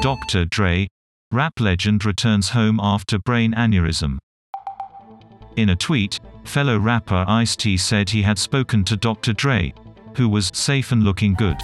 Dr. Dre. Rap legend returns home after brain aneurysm. In a tweet, fellow rapper Ice-T said he had spoken to Dr. Dre, who was safe and looking good.